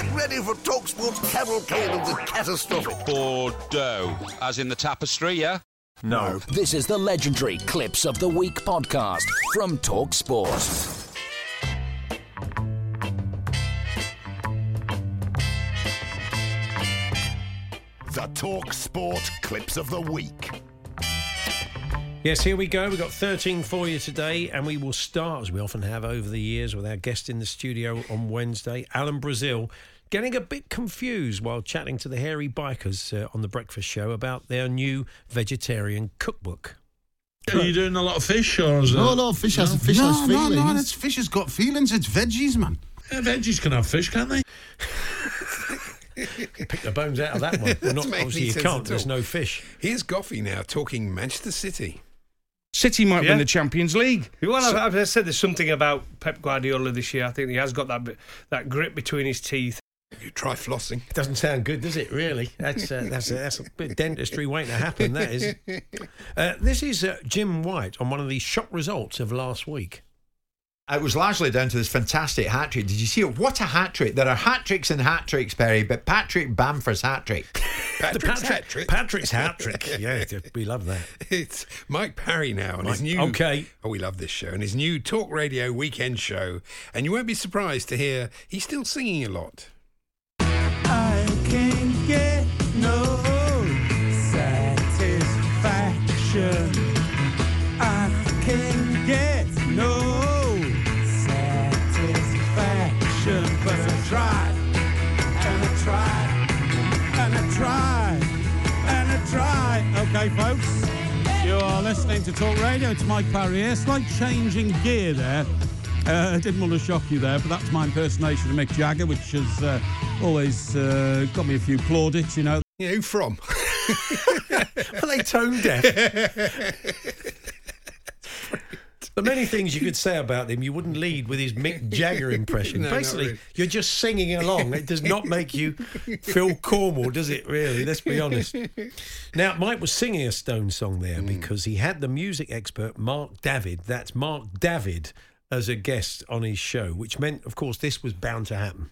Get ready for TalkSport's cavalcade of the catastrophic. Bordeaux, as in the tapestry, yeah? No. This is the legendary Clips of the Week podcast from TalkSport. The TalkSport Clips of the Week. Yes, here we go. We've got 13 for you today, and we will start, as we often have over the years, with our guest in the studio on Wednesday, Alan Brazil, getting a bit confused while chatting to the hairy bikers uh, on the breakfast show about their new vegetarian cookbook. Are you doing a lot of fish or is No, it- no, fish has fish no, has no, feelings. no, no, it's fish has got feelings. It's veggies, man. Yeah, veggies can have fish, can't they? Pick the bones out of that one. Well, not, obviously, you can't. There's no fish. Here's Goughie now talking Manchester City. City might Yeah. win the Champions League. Well, I've, I've said there's something about Pep Guardiola this year. I think he has got that that grip between his teeth. You try flossing. It doesn't sound good, does it? Really? That's uh, that's a, that's a bit dentistry waiting to happen. That is. Uh, this is uh, Jim White on one of the shock results of last week. It was largely down to this fantastic hat trick. Did you see it? What a hat trick! There are hat tricks and hat tricks, Perry, but Patrick Bamford's hat trick. Patrick's Patrick- hat trick. Patrick's hat trick. Yeah, we love that. It's Mike Parry now and his new. okay. Oh, we love this show and his new talk radio weekend show. And you won't be surprised to hear he's still singing a lot. I can get no satisfaction. Listening to Talk Radio. It's Mike Parry here. Slight changing gear there. Uh, I didn't want to shock you there, but that's my impersonation of Mick Jagger, which has uh, always uh, got me a few plaudits, you know. Yeah, who from? Are they tone deaf? The many things you could say about him, you wouldn't lead with his Mick Jagger impression. No, Basically, really. you're just singing along. It does not make you Phil Cornwell, does it? Really? Let's be honest. Now, Mike was singing a Stone song there hmm. because he had the music expert Mark David. That's Mark David as a guest on his show, which meant, of course, this was bound to happen.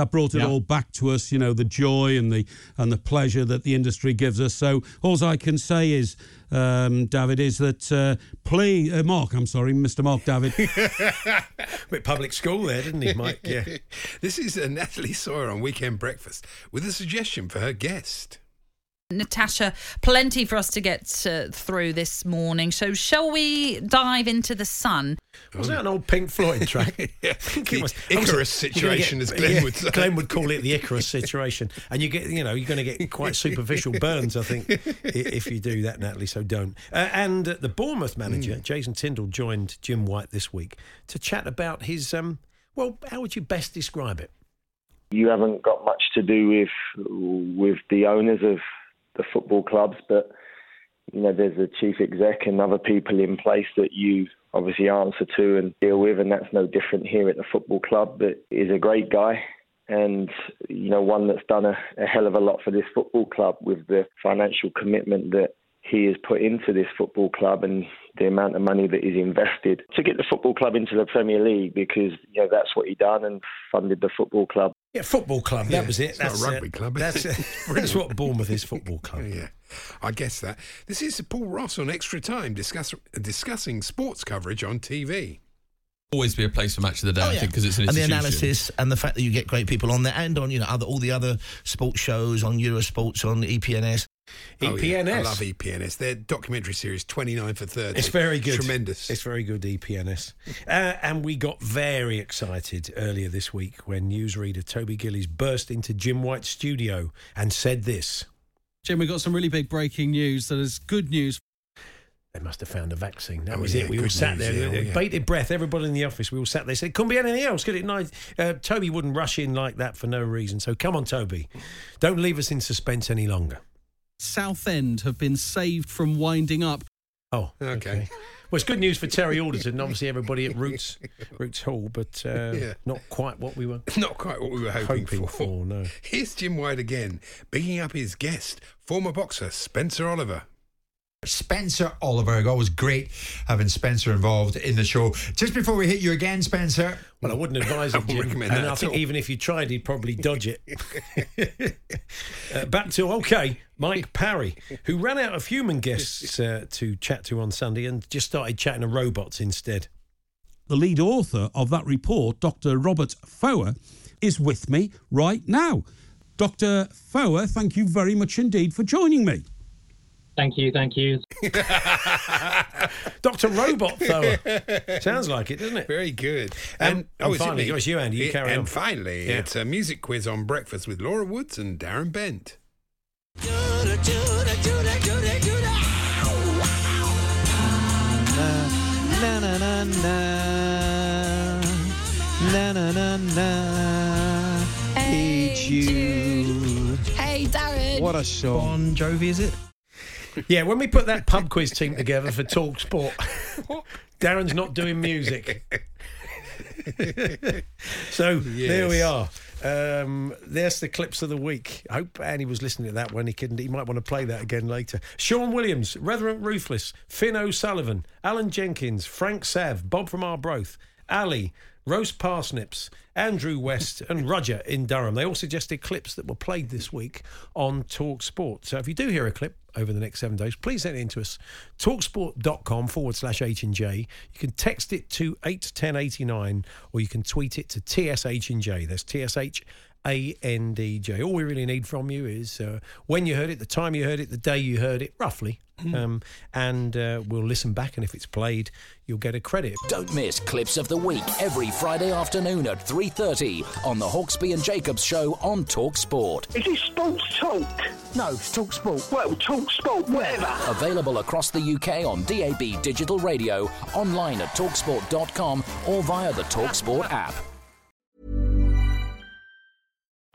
That brought it all back to us, you know, the joy and the and the pleasure that the industry gives us. So all I can say is, um, David, is that uh, please, uh, Mark, I'm sorry, Mr. Mark David. Bit public school there, didn't he, Mike? Yeah. this is uh, Natalie Sawyer on Weekend Breakfast with a suggestion for her guest. Natasha, plenty for us to get uh, through this morning. So, shall we dive into the sun? Wasn't that an old Pink Floyd track? yeah, it was. Icarus You're situation, get- as Glenn yeah, would say. Glenn would call it the Icarus situation, and you get, you know, you're going to get quite superficial burns, I think, if you do that, Natalie. So don't. Uh, and uh, the Bournemouth manager, Hmm. Jason Tindall, joined Jim White this week to chat about his. Um, well, how would you best describe it? you haven't got much to do with with the owners of the football clubs, but you know there's a chief exec and other people in place that you obviously answer to and deal with, and that's no different here at the football club. But he's a great guy. And you know, one that's done a, a hell of a lot for this football club with the financial commitment that he has put into this football club and the amount of money that he's invested to get the football club into the Premier League because you know that's what he done and funded the football club Yeah, football club. Yeah, that was it. it's not a That's uh, rugby it. club. That's, it. that's what Bournemouth is. Football club. Yeah, I guess that. This is Paul Ross on Extra Time discuss, discussing sports coverage on TV. Always be a place for match of the day, oh, I think, because it's an and the analysis and the fact that you get great people on there and on you know other all the other sports shows on Eurosports on E EPNS. Oh, yeah. I love EPNS. Their documentary series, 29 for 30. It's very good. Tremendous. It's very good, EPNS. Uh, and we got very excited earlier this week when newsreader Toby Gillies burst into Jim White's studio and said this. Jim, we got some really big breaking news that is good news. They must have found a vaccine. That Oh, was yeah, it. We all sat news, there, yeah, yeah. bated breath. Everybody in the office, we all sat there. Said, "Couldn't be anything else, could it?" No, uh, Toby wouldn't rush in like that for no reason. So come on, Toby, don't leave us in suspense any longer. Southend have been saved from winding up. Oh, okay. Well, it's good news for Terry Alderton and obviously everybody at Roots Roots Hall, but uh, Yeah. not quite what we were Not quite what we were hoping, hoping for. for. No. Here's Jim White again, picking up his guest, former boxer Spencer Oliver. Spencer Oliver. Always great having Spencer involved in the show. Just before we hit you again, Spencer. Well, I wouldn't advise it, wouldn't Jim. recommend and that I at think all. even if you tried, he'd probably dodge it. uh, back to okay, Mike Parry, who ran out of human guests uh, to chat to on Sunday and just started chatting to robots instead. The lead author of that report, Dr. Robert Fower, is with me right now. Dr. Fower, thank you very much indeed for joining me. Thank you, thank you. Dr. Robot Thrower. Sounds like it, doesn't it? Very good. And- um, and oh, is it finally, me? it's you, Andy. You Yeah, carry and on. finally, Yeah. it's a music quiz on breakfast with Laura Woods and Darren Bent. Na na na na na na na na. Hey Jude. Hey, Darren. What a song. Bon Jovi, is it? Yeah, when we put that pub quiz team together for Talk Sport, Darren's not doing music. so there we are. Um, there's the clips of the week. I hope Andy was listening to that when he couldn't. He might want to play that again later. Sean Williams, Reverend Ruthless, Finn O'Sullivan, Alan Jenkins, Frank Sav, Bob from Arbroath, Ali, Rose Parsnips, Andrew West, and Roger in Durham. They all suggested clips that were played this week on Talk Sport. So if you do hear a clip over the next seven days, please send it in to us. Talksport.com forward slash H and J. You can text it to 81089 or you can tweet it to TSH and J. There's TSH A N D J. All we really need from you is uh, when you heard it, the time you heard it, the day you heard it, roughly. Um, and uh, we'll listen back, and if it's played, you'll get a credit. Don't miss Clips of the Week every Friday afternoon at 3.30 on the Hawksbee and Jacobs Show on Talk Sport. Is this sports talk? No, it's talk sport. Well, talk sport, whatever. Available across the UK on DAB digital radio, online at talksport.com or via the Talksport app.